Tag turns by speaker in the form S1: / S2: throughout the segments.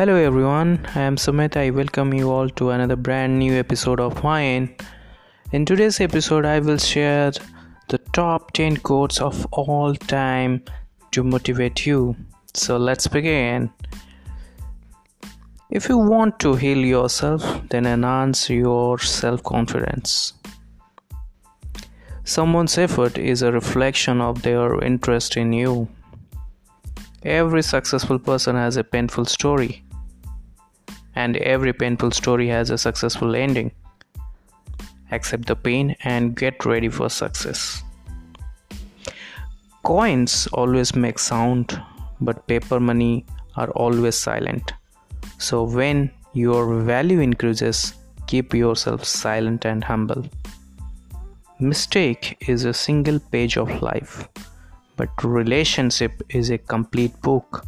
S1: Hello everyone, I am Sumit. I welcome you all to another brand new episode of mine. In today's episode, I will share the top 10 quotes of all time to motivate you. So let's begin. If you want to heal yourself, then enhance your self confidence. Someone's effort is a reflection of their interest in you. Every successful person has a painful story, and every painful story has a successful ending. Accept the pain and get ready for success. Coins always make sound, but paper money are always silent. So, when your value increases, keep yourself silent and humble. Mistake is a single page of life, but relationship is a complete book.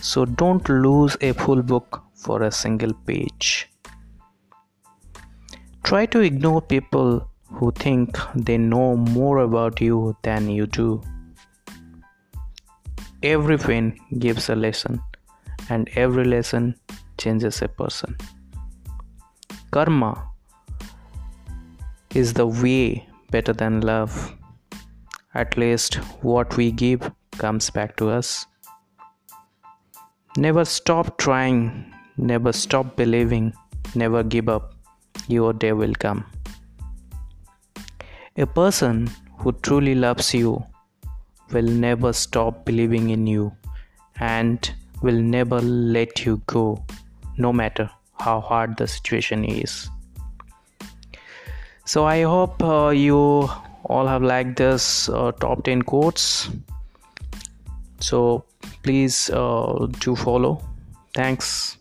S1: So, don't lose a full book for a single page. Try to ignore people who think they know more about you than you do. Every gives a lesson, and every lesson changes a person. Karma is the way better than love. At least what we give comes back to us. Never stop trying, never stop believing, never give up. Your day will come. A person who truly loves you will never stop believing in you and will never let you go no matter how hard the situation is. So I hope uh, you all have liked this uh, top 10 quotes. So please uh, do follow. Thanks.